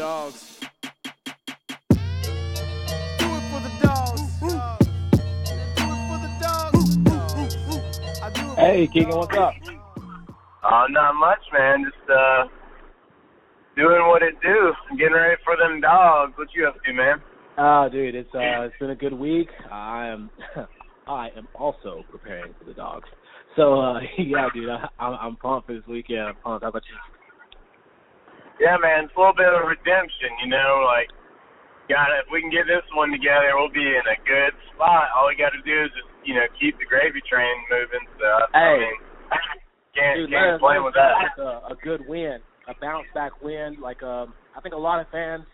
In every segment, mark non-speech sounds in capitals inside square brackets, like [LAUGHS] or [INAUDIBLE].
dogs. Do it for the dogs. Do it for the dogs. I do it Hey, the Keegan, what's up? dogs. Uh, not much, man. Just uh, doing what it do. Getting ready for them dogs. What you up to, man? Uh, dude, it's uh, it's been a good week. I am, [LAUGHS] I am also preparing for the dogs. So, uh, [LAUGHS] yeah, dude, I, I'm, I'm pumped for this weekend. I'm pumped. How about you? Yeah, man. It's a little bit of redemption, you know. Like, got If we can get this one together, we'll be in a good spot. All we got to do is just, you know, keep the gravy train moving. So, I Hey. mean, [LAUGHS] can't Dude, can't complain with that. a, a good win, a bounce back win. Like, um, I think a lot of fans,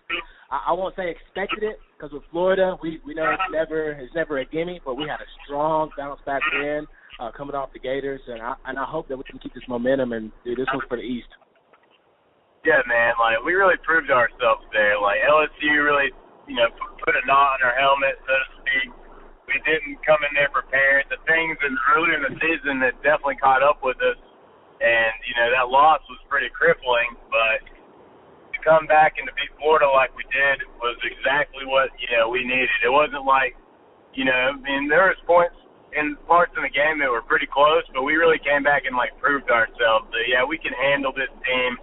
I, I won't say expected it because with Florida, we we know it's never it's never a gimme, but we had a strong bounce back win uh, coming off the Gators, and I and I hope that we can keep this momentum. And dude, this one's for the East. Yeah, man. Like we really proved ourselves there. Like LSU really, you know, put a knot in our helmet, so to speak. We didn't come in there prepared. The things in earlier in the season that definitely caught up with us, and you know that loss was pretty crippling. But to come back and to beat Florida like we did was exactly what you know we needed. It wasn't like, you know, I mean there was points in parts in the game that were pretty close, but we really came back and like proved ourselves that yeah we can handle this team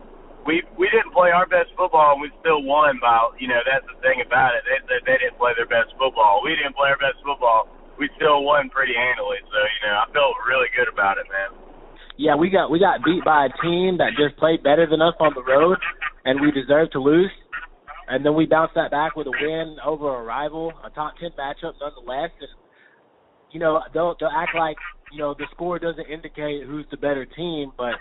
we we didn't play our best football and we still won by you know that's the thing about it. They they, they didn't play their best football. We didn't play our best football. We still won pretty handily. So you know I felt really good about it man. Yeah, we got we got beat by a team that just played better than us on the road, and we deserved to lose. And then we bounced that back with a win over a rival, a top ten matchup nonetheless. And you know they'll they'll act like you know the score doesn't indicate who's the better team, but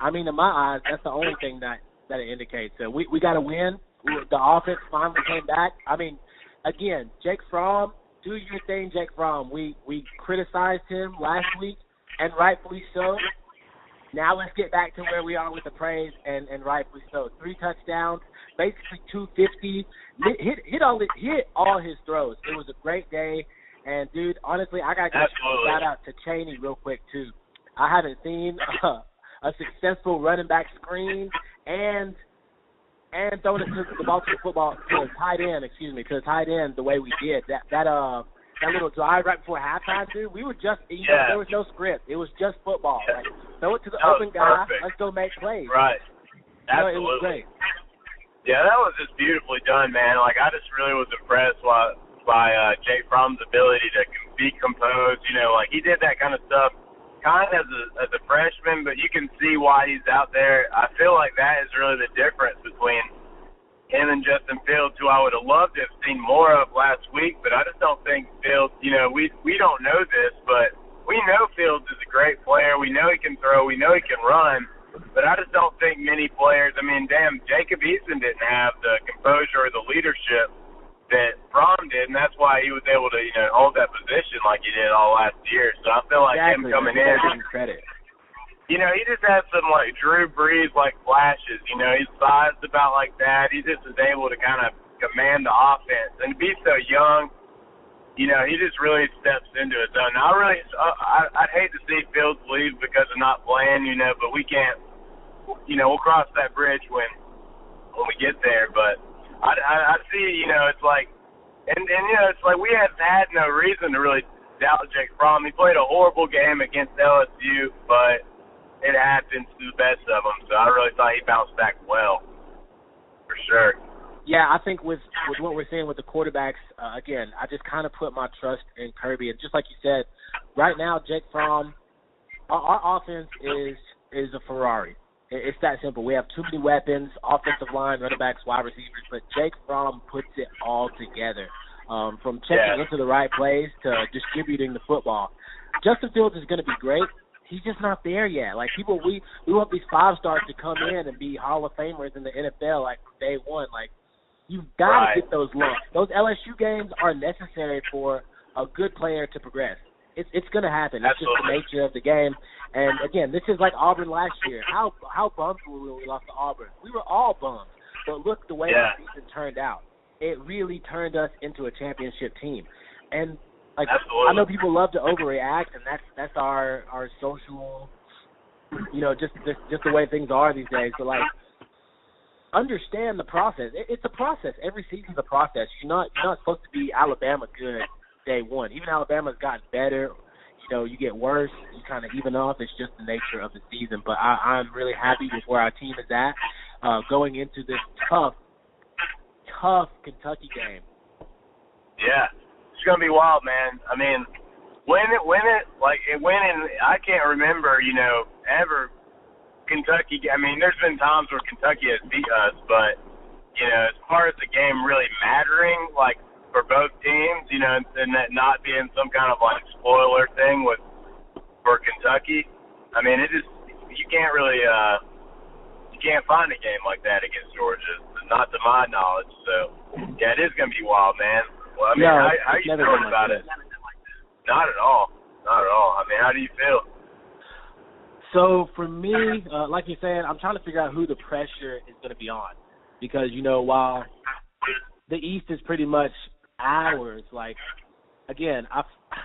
I mean in my eyes that's the only thing that that it indicates. So we we got to win. The offense finally came back. I mean, again, Jake Fromm, do your thing, Jake Fromm. We we criticized him last week, and rightfully so. Now let's get back to where we are with the praise, and and rightfully so. Three touchdowns, basically 250. Hit hit, hit all his- hit all his throws. It was a great day, and dude, honestly, I gotta give a shout out to Chaney real quick too. I haven't seen [LAUGHS] uh, a successful running back screen and and throwing it to the Baltimore football to the tight end, excuse me, to the tight end the way we did. That that uh that little drive right before halftime, dude. We were just you know, there was no script. It was just football. Yeah. Like throw it to the That open guy. perfect. Let's go make plays. right You know, absolutely it was great. Yeah, that was just beautifully done, man. Like I just really was impressed by by uh, Jake Fromm's ability to be composed. You know, like he did that kind of stuff kind as a as a freshman, but you can see why he's out there. I feel like that is really the difference between him and Justin Fields, who I would have loved to have seen more of last week, but I just don't think Fields. You know, we we don't know this, but we know Fields is a great player. We know he can throw. We know he can run. But I just don't think many players. I mean, damn, Jacob Eason didn't have the composure or the leadership that Fromm did, and that's why he was able to, you know, hold that position like he did all last year. So I feel like exactly. him coming in, credit. you know, he just has some like Drew Brees like flashes. You know, he's sized about like that. He just is able to kind of command the offense and to be so young. You know, he just really steps into his own. Now, I really, uh, I, I'd hate to see Fields leave because of not playing. You know, but we can't. You know, we'll cross that bridge when when we get there. But I, I, I see. You know, it's like, and and you know, it's like we have had no reason to really doubt Jake Fromm. He played a horrible game against LSU, but it happens to the best of them. So I really thought he bounced back well, for sure. Yeah, I think with with what we're seeing with the quarterbacks, uh, again, I just kind of put my trust in Kirby, and just like you said, right now, Jake Fromm, our, our offense is is a Ferrari. It, it's that simple. We have too many weapons, offensive line, running backs, wide receivers, but Jake Fromm puts it all together, um, from checking Yeah. into the right plays to distributing the football. Justin Fields is going to be great. He's just not there yet. Like people, we we want these five stars to come in and be Hall of Famers in the NFL like day one. Like You've got to Right. get those looks. Those LSU games are necessary for a good player to progress. It's it's going to happen. It's just the nature of the game. And again, this is like Auburn last year. How how bummed were we when we lost to Auburn? We were all bummed. But look the way Yeah. the season turned out. It really turned us into a championship team. And like Absolutely. I know people love to overreact, and that's that's our our social, you know, just just just the way things are these days. But like understand the process. It, it's a process. Every season's a process. You're not you're not supposed to be Alabama good day one. Even Alabama's gotten better. You know, you get worse, you kind of even off. It's just the nature of the season. But I, I'm really happy with where our team is at uh, going into this tough, tough Kentucky game. Yeah, it's gonna be wild, man. I mean, when it when it like it went in, I can't remember, you know, ever Kentucky. I mean, there's been times where Kentucky has beat us, but you know, as far as the game really mattering, like for both teams, you know, and that not being some kind of like spoiler thing with for Kentucky. I mean, it just you can't really uh you can't find a game like that against Georgia, not to my knowledge. So yeah, it is gonna be wild, man. Well, I mean, yeah, how, how you feeling like about it? Not at all. Not at all. I mean, how do you feel? So for me, uh, like you're saying, I'm trying to figure out who the pressure is going to be on, because you know while the East is pretty much ours, like again, I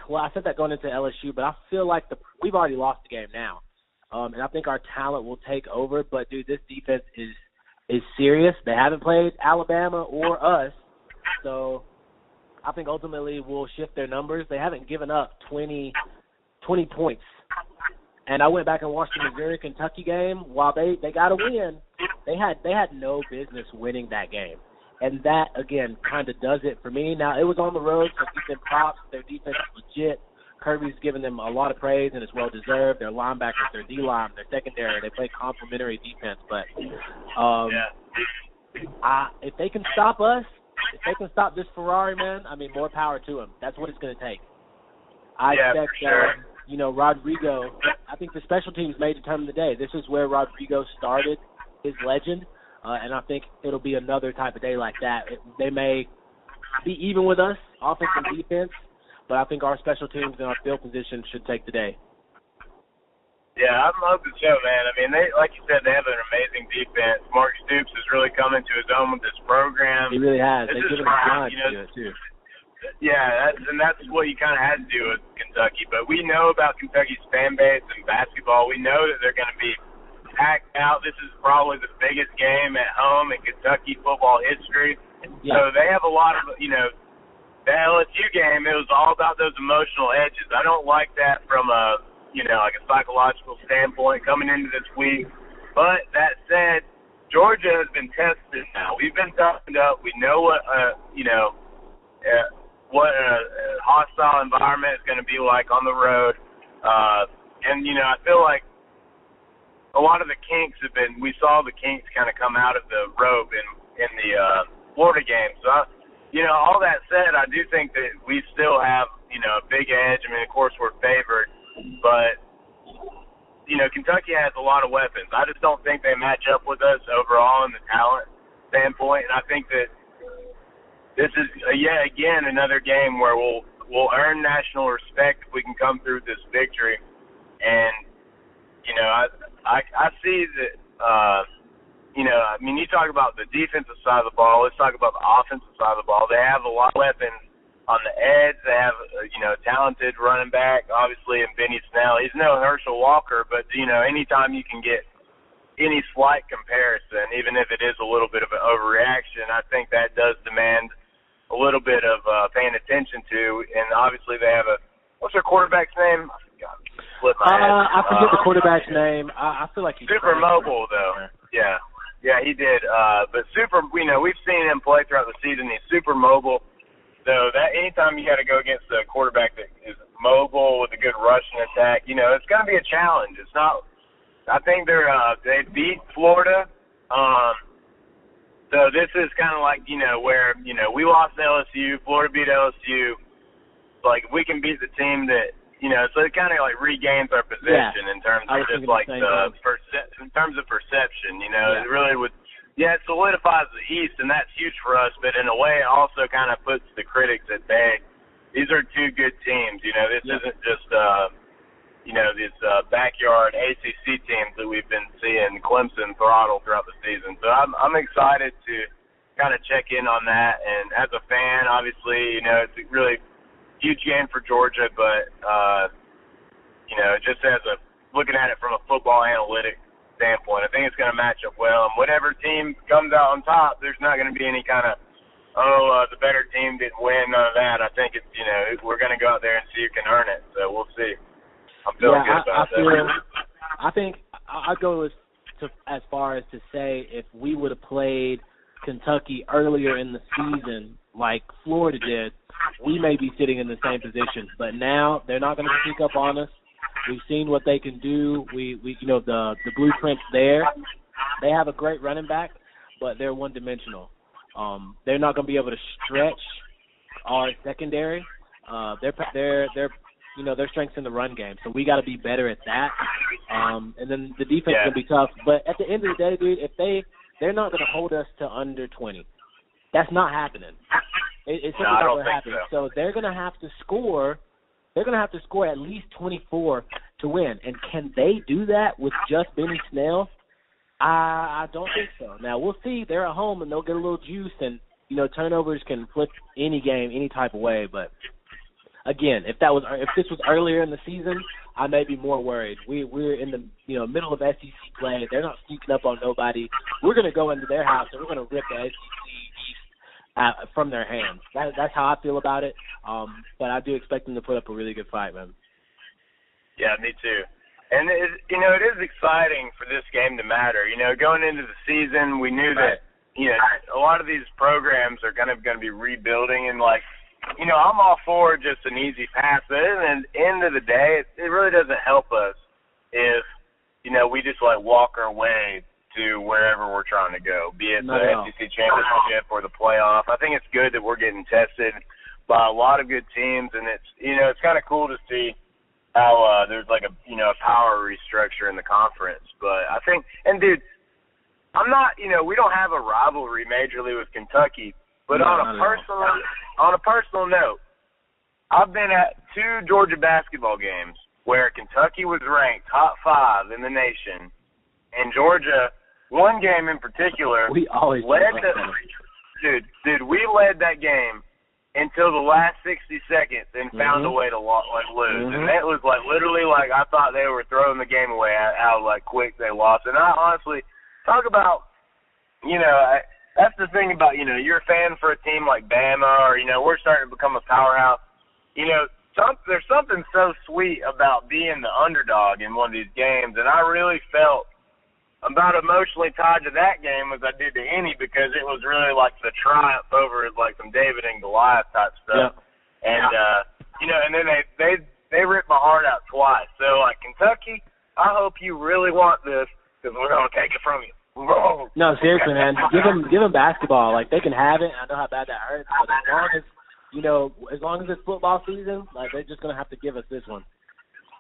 well I said that going into LSU, but I feel like the we've already lost the game now, um, and I think our talent will take over. But dude, this defense is is serious. They haven't played Alabama or us, so I think ultimately we'll shift their numbers. They haven't given up 20, 20 points. And I went back and watched the Missouri Kentucky game. While they they got a win, they had they had no business winning that game. And that again kind of does it for me. Now it was on the road, so give them props. Their defense is legit. Kirby's given them a lot of praise, and it's well deserved. Their linebackers, their D line, their secondary, they play complementary defense. But um, yeah. I, if they can stop us, if they can stop this Ferrari man, I mean, more power to them. That's what it's going to take. I yeah, expect, sure. uh, you know, Rodrigo. I think the special teams may determine the day. This is where Rodrigo started his legend, uh, and I think it'll be another type of day like that. It, they may be even with us, offense and defense, but I think our special teams and our field position should take the day. Yeah, I love the show, man. I mean, they like you said, they have an amazing defense. Mark Stoops is really coming to his own with this program. He really has. This They've given him you know, to it too. Yeah, that's, and that's what you kind of had to do with Kentucky. But we know about Kentucky's fan base and basketball. We know that they're going to be packed out. This is probably the biggest game at home in Kentucky football history. Yeah. So they have a lot of, you know, the LSU game. It was all about those emotional edges. I don't like that from a you know, like a psychological standpoint coming into this week. But that said, Georgia has been tested now. We've been toughened up. We know what, uh, you know, uh, what a, hostile environment is going to be like on the road. Uh, and, you know, I feel like a lot of the kinks have been, we saw the kinks kind of come out of the robe in, in the uh, Florida game. So, I, you know, all that said, I do think that we still have, you know, a big edge. I mean, of course, we're favored but you know, Kentucky has a lot of weapons. I just don't think they match up with us overall in the talent standpoint, and I think that this is uh, yet again another game where we'll we'll earn national respect if we can come through this victory. And you know, I I, I see that. Uh, you know, I mean, you talk about the defensive side of the ball. Let's talk about the offensive side of the ball. They have a lot of weapons on the edge. They have, uh, you know, talented running back, obviously, and Benny Snell. He's no Herschel Walker, but you know, anytime you can get any slight comparison, even if it is a little bit of an overreaction, I think that does demand a little bit of uh, paying attention to. And obviously, they have a what's their quarterback's name? Uh, I forget uh, the quarterback's name. I, I feel like he's super mobile though. Yeah, yeah, he did. Uh, but super, you know, we've seen him play throughout the season. He's super mobile. So that anytime you got to go against a quarterback that is mobile with a good rushing attack, you know, it's going to be a challenge. It's not. I think they're uh, they beat Florida. Um, so this is kind of like you know where you know we lost LSU, Florida beat LSU. Like we can beat the team that you know, so it kind of like regains our position yeah. in terms of just like the, the perce- in terms of perception. You know, yeah. it really would yeah, it solidifies the East, and that's huge for us. But in a way, it also kind of puts the critics at bay. These are two good teams. You know, this yeah. isn't just uh, you know these uh, backyard ACC teams that we've been seeing Clemson throttle throughout the season. So I'm I'm excited to kind of check in on that. And as a fan, obviously, you know, it's really huge game for Georgia. But uh, you know, just as a looking at it from a football analytic standpoint. I think it's going to match up well, and whatever team comes out on top, there's not going to be any kind of oh uh, the better team didn't win, none of that. I think it's you know we're going to go out there and see who can earn it. So we'll see. I'm feeling yeah, good about I, I feel, that. I think I go as to as far as to say if we would have played Kentucky earlier in the season like Florida did, we may be sitting in the same position. But now they're not going to sneak up on us. We've seen what they can do. We we you know the the blueprint's there. They have a great running back, but they're one dimensional. Um, they're not going to be able to stretch our secondary. Uh, they're they're they're you know their strengths in the run game, so we got to be better at that. Um, and then the defense Yeah. can be tough, but at the end of the day, dude, if they they're not going to hold us to under twenty. That's not happening. [LAUGHS] It, it's No, I not don't going to think happen. So they're going to have to score. They're going to have to score at least twenty four to win. And can they do that with just Benny Snell? I I don't think so. Now we'll see. They're at home and they'll get a little juice, and you know turnovers can flip any game any type of way. But again, if that was if this was earlier in the season, I may be more worried. We we're in the you know middle of SEC play. They're not sneaking up on nobody. We're going to go into their house and we're going to rip the SEC uh, from their hands. That, that's how I feel about it. Um, but I do expect them to put up a really good fight, man. Yeah, me too. And it, you know, it is exciting for this game to matter. You know, going into the season, we knew that you know a lot of these programs are kind of going to be rebuilding, and like, you know, I'm all for just an easy pass, but at the end of the day, it, it really doesn't help us if you know we just like walk our way to wherever we're trying to go, be it all. the SEC championship or the playoff. I think it's good that we're getting tested by a lot of good teams, and it's you know it's kind of cool to see how uh there's like a you know a power restructure in the conference. But I think and dude, I'm not you know we don't have a rivalry majorly with Kentucky, but No, on a personal on a personal note, I've been at two Georgia basketball games where Kentucky was ranked top five in the nation, and Georgia one game in particular We always led do the that. dude, dude, we led that game until the last 60 seconds and found a Mhm. way to lo- like lose. Mhm. And it was like literally like I thought they were throwing the game away how like quick they lost. And I honestly talk about you know, I, that's the thing about, you know, you're a fan for a team like Bama or you know, we're starting to become a powerhouse. You know, some there's something so sweet about being the underdog in one of these games and I really felt about emotionally tied to that game as I did to any because it was really like the triumph over like some David and Goliath type stuff. And uh you know, and then they they they ripped my heart out twice. So like Kentucky, I hope you really want this because we're gonna take it from you. Whoa. No, seriously, man. [LAUGHS] Give them give them basketball. Like they can have it. I know how bad that hurts, but as long as you know, as long as it's football season, like they're just gonna have to give us this one.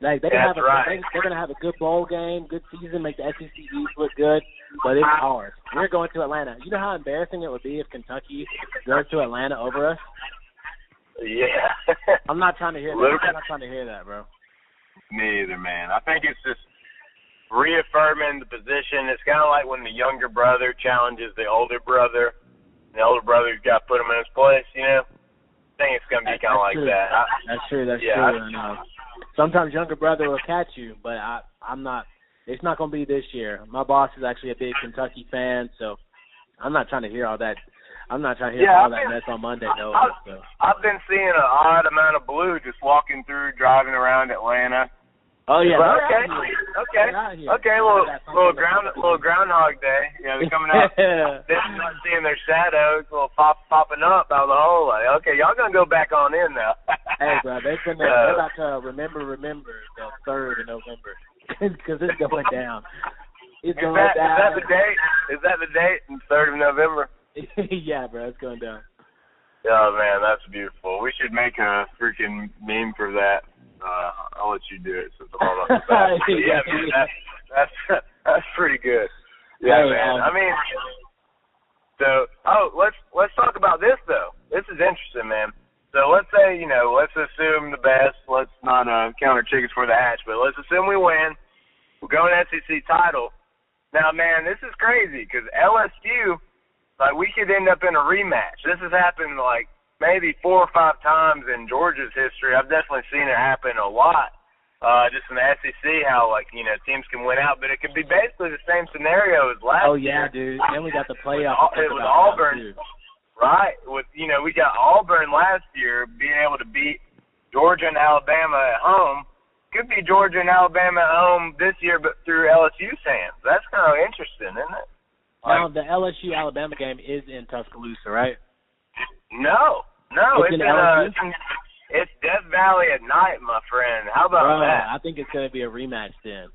Like they That's have a right. they, they're gonna have a good bowl game, good season, make the SEC East look good, but it's ours. We're going to Atlanta. You know how embarrassing it would be if Kentucky goes to Atlanta over us. Yeah. I'm not trying to hear that. I'm not trying to hear that, bro. Me either, man. I think it's just reaffirming the position. It's kind of like when the younger brother challenges the older brother. The older brother's got to put him in his place, you know. I think it's gonna be kind of like true. that. I, That's true. That's Yeah, true. I- sometimes younger brother will catch you, but I, I'm not. It's not going to be this year. My boss is actually a big Kentucky fan, so I'm not trying to hear all that. I'm not trying to hear Yeah, all I've that been- mess on Monday. No. I- So. I've been seeing an odd amount of blue just walking through, driving around Atlanta. Oh yeah. Well, okay, okay, They're out here. okay. Little They got something little ground little Groundhog Day. Know, they're coming out. [LAUGHS] yeah. They're not seeing their shadows, little pop popping up out of the hole. Like, okay, y'all gonna go back on in now. [LAUGHS] Hey, bro, they're gonna [LAUGHS] Uh, they're about to remember remember the third of November [LAUGHS] because it's going down. It's Is going that, is down. that the date? Is that the date? The third of November. [LAUGHS] yeah, bro, it's going down. Oh man, that's beautiful. We should make a freaking meme for that. Uh, I'll let you do it since I'm all about the back. Yeah, man, that's that's that's pretty good. Yeah, Hey, man. um, I mean, so oh, let's let's talk about this though. This is interesting, man. So let's say you know, let's assume the best. Let's not uh, counter chickens for the hatch, but let's assume we win. We're going SEC title. Now, man, this is crazy because LSU, like, we could end up in a rematch. This has happened like maybe four or five times in Georgia's history. I've definitely seen it happen a lot. uh, just in the SEC how like you know teams can win out, but it could be basically the same scenario as last Oh yeah, year. dude. Then we got the playoff. It was about now, Auburn. too. Right? With you know, we got Auburn last year being able to beat Georgia and Alabama at home. Could be Georgia and Alabama at home this year, but through LSU hands. That's kind of interesting, isn't it? Now the LSU Alabama game is in Tuscaloosa, right? No, no, It's it's, in in, uh, it's, in, it's Death Valley at night, my friend. How about Bro, that? I think it's going to be a rematch then.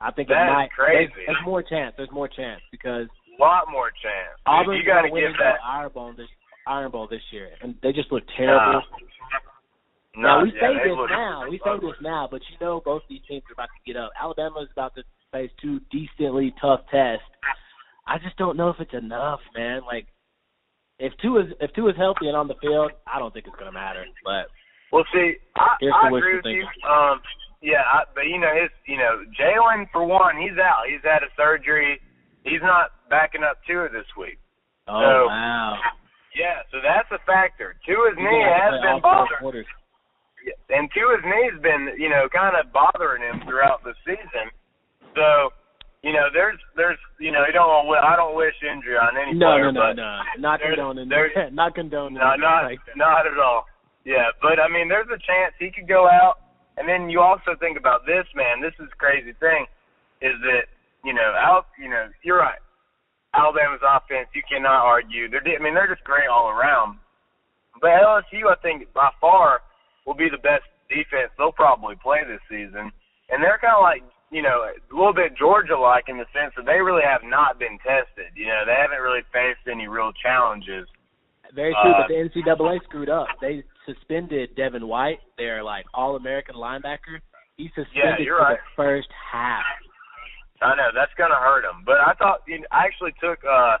I think That it might. crazy. There's, there's more chance. There's more chance because lot more chance. Auburn's you got to give that. Iron Bowl this Iron Bowl this year, and they just look terrible. No, now we yeah, say this now. We say this now, but you know both these teams are about to get up. Alabama is about to face two decently tough tests. I just don't know if it's enough, man. Like if two is if two is healthy and on the field, I don't think it's gonna matter. But Well, see, I, Here's I the agree with you. Um, yeah, I, but you know his, you know, Jalen for one, he's out. He's had a surgery. He's not backing up Tua this week. oh So, wow, Yeah, so that's a factor. Tua's He's knee gonna have to has been bothering, and Tua's knee's been, you know, kind of bothering him throughout the season. So, you know, there's, there's, you know, you don't want, I don't wish injury on any No, player, no, no, no, not condoning, [LAUGHS] not condoning. No, not like not at all. Yeah, but I mean, there's a chance he could go out, and then you also think about this, man. This is the crazy thing, is that you know, Al, you know, you're right. Alabama's offense, you cannot argue. They're, I mean, they're just great all around. But LSU, I think, by far, will be the best defense they'll probably play this season, and they're kind of like, you know, a little bit Georgia-like in the sense that they really have not been tested. You know, they haven't really faced any real challenges. Very true, Uh, but the NCAA screwed up. They suspended Devin White, their like All-American linebacker. He suspended you're for right. the first half. I know that's gonna hurt them, but I thought you know, I actually took uh,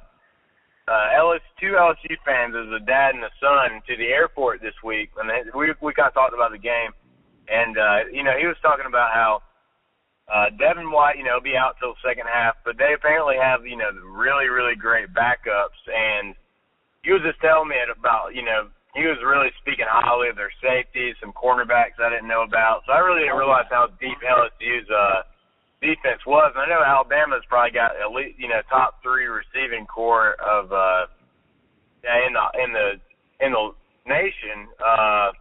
uh, LS two LSU fans as a dad and a son to the airport this week, and they, we we of talked about the game, and uh, you know he was talking about how uh, Devin White, you know, be out till the second half, but they apparently have you know really really great backups, and he was just telling me about you know he was really speaking highly of their safeties, some cornerbacks I didn't know about, so I really didn't realize how deep LSU's uh defense was. And I know Alabama's probably got at least you know top three receiving corps of uh in the in the in the nation. Uh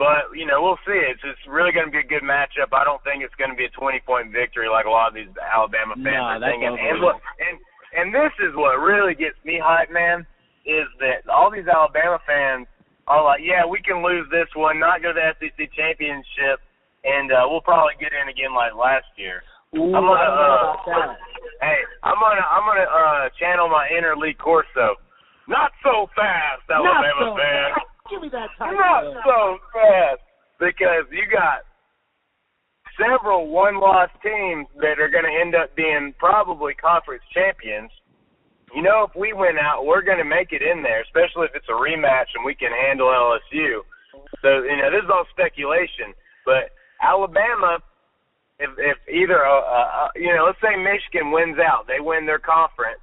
but you know we'll see. It's it's really going to be a good matchup. I don't think it's going to be a 20 point victory like a lot of these Alabama fans No, are thinking. And look, and and this is what really gets me hyped, man, is that all these Alabama fans are like, yeah, we can lose this one, not go to the SEC championship, and uh, we'll probably get in again like last year. Ooh, I'm gonna, uh. Hey, I'm gonna I'm gonna uh channel my inner Lee Corso. Not so fast, Not Alabama so fans. fast. Give me that title. Not man. so fast because you got several one-loss teams that are going to end up being probably conference champions. You know, if we win out, we're going to make it in there, especially if it's a rematch and we can handle LSU. So you know, this is all speculation, but Alabama, if if either uh, uh, you know, let's say Michigan wins out, they win their conference.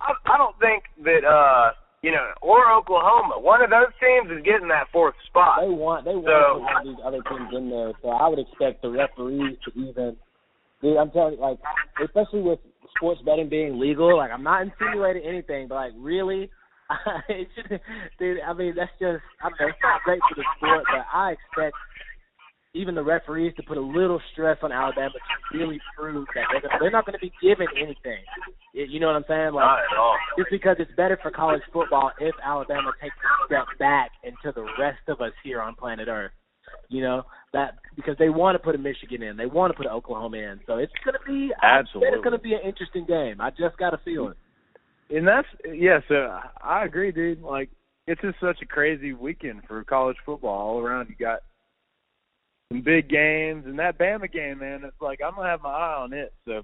I, I don't think that uh, you know, or Oklahoma, one of those teams is getting that fourth spot. They want they want So- one of these other teams in there, so I would expect the referees to even. Dude, I'm telling you, like, especially with sports betting being legal, like, I'm not insinuating anything, but like, really, [LAUGHS] it dude. I mean, that's just, I mean, it's not great for the sport, but I expect even the referees to put a little stress on Alabama to really prove that they're, gonna, they're not going to be given anything. You you know what I'm saying? Like, Not at all. just because it's better for college football if Alabama takes a step back into the rest of us here on planet Earth. You know that because they want to put a Michigan in, they want to put an Oklahoma in, so it's going to be Absolutely. it's going to be an interesting game. I just got a feeling. and that's yeah. So I agree, dude. Like it's just such a crazy weekend for college football all around. You got some big games, and that Bama game, man. It's like I'm gonna have my eye on it. So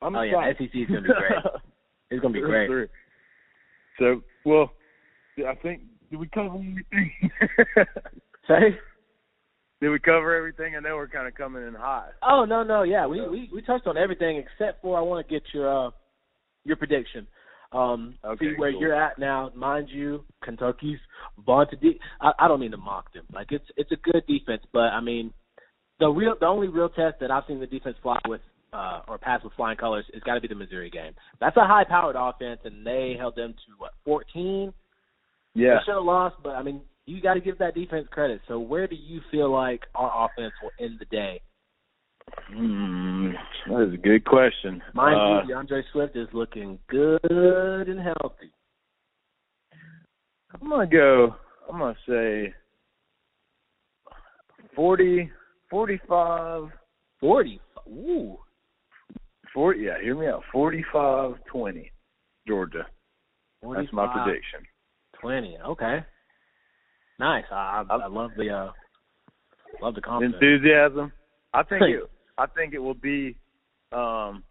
I'm Oh yeah, excited. the SEC is to be great. [LAUGHS] It's to be great. So well, I think did we cover everything? [LAUGHS] [LAUGHS] Say? did we cover everything? I know we're kind of coming in hot. Oh no, no, yeah, we we we touched on everything except for I want to get your uh your prediction. Um, Okay, see where cool. you're at now. Mind you, Kentucky's vaunted. De- I, I don't mean to mock them. Like it's it's a good defense, but I mean, the real the only real test that I've seen the defense fly with uh, or pass with flying colors is got to be the Missouri game. That's a high powered offense, and they held them to what 14. Yeah. They should have lost, but I mean, you got to give that defense credit. So where do you feel like our offense will end the day? Mm, that is a good question. Mind uh, you, D'Andre Swift is looking good and healthy. I'm gonna go. I'm gonna say forty, forty-five, Forty. Ooh. forty. Yeah, hear me out. Forty-five, twenty, Georgia. That's my prediction. Twenty. Okay. Nice. I I, I love the uh love the confidence. Enthusiasm. I think [LAUGHS] it. I think it will be. Um,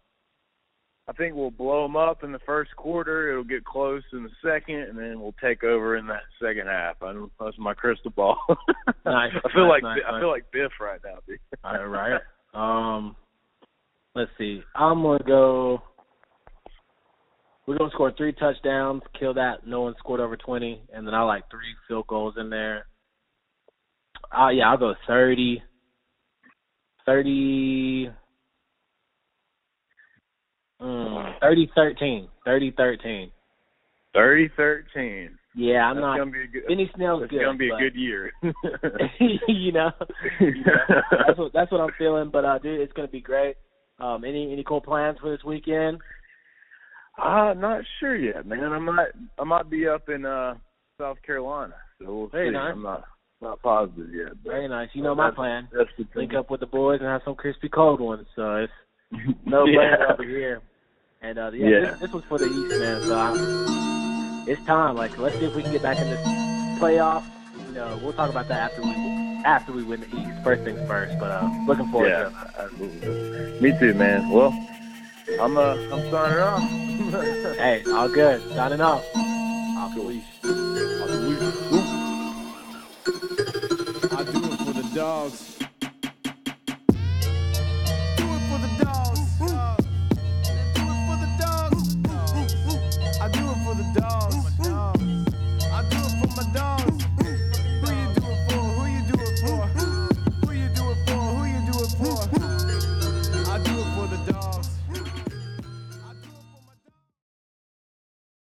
I think we'll blow them up in the first quarter. It'll get close in the second, and then we'll take over in that second half. I don't, that's my crystal ball. [LAUGHS] Nice, I feel nice, like nice, I feel like Biff right now, dude. [LAUGHS] All right, right. Um, let's see. I'm gonna go. We're gonna score three touchdowns, kill that. No one scored over twenty, and then I like three field goals in there. Uh yeah, I'll go thirty. Thirty. Mm, 30 13. 30 13. Thirty thirteen. Yeah, I'm that's not. gonna be a good. Benny Snell's that's good. gonna be a but- good year. you [LAUGHS] know, [LAUGHS] you know, that's what that's what I'm feeling. But uh, dude, it's gonna be great. Um, any any cool plans for this weekend? I'm not sure yet, man. I might I might be up in uh South Carolina, so we'll Very see. nice. I'm not not positive yet. Very nice. You know my plan. That's the Link up with the boys and have some crispy cold ones. So it's [LAUGHS] no yeah. over here. And uh, yeah, Yeah. This, this was for the East, man. So I, it's time. Like, let's see if we can get back in this playoff. You know, we'll talk about that after we after we win the East. First things first. But uh, looking forward Yeah, to it. absolutely. Me too, man. Well, I'm uh I'm signing off. [LAUGHS] Hey, all good. Signing off. Off the leash. Dogs.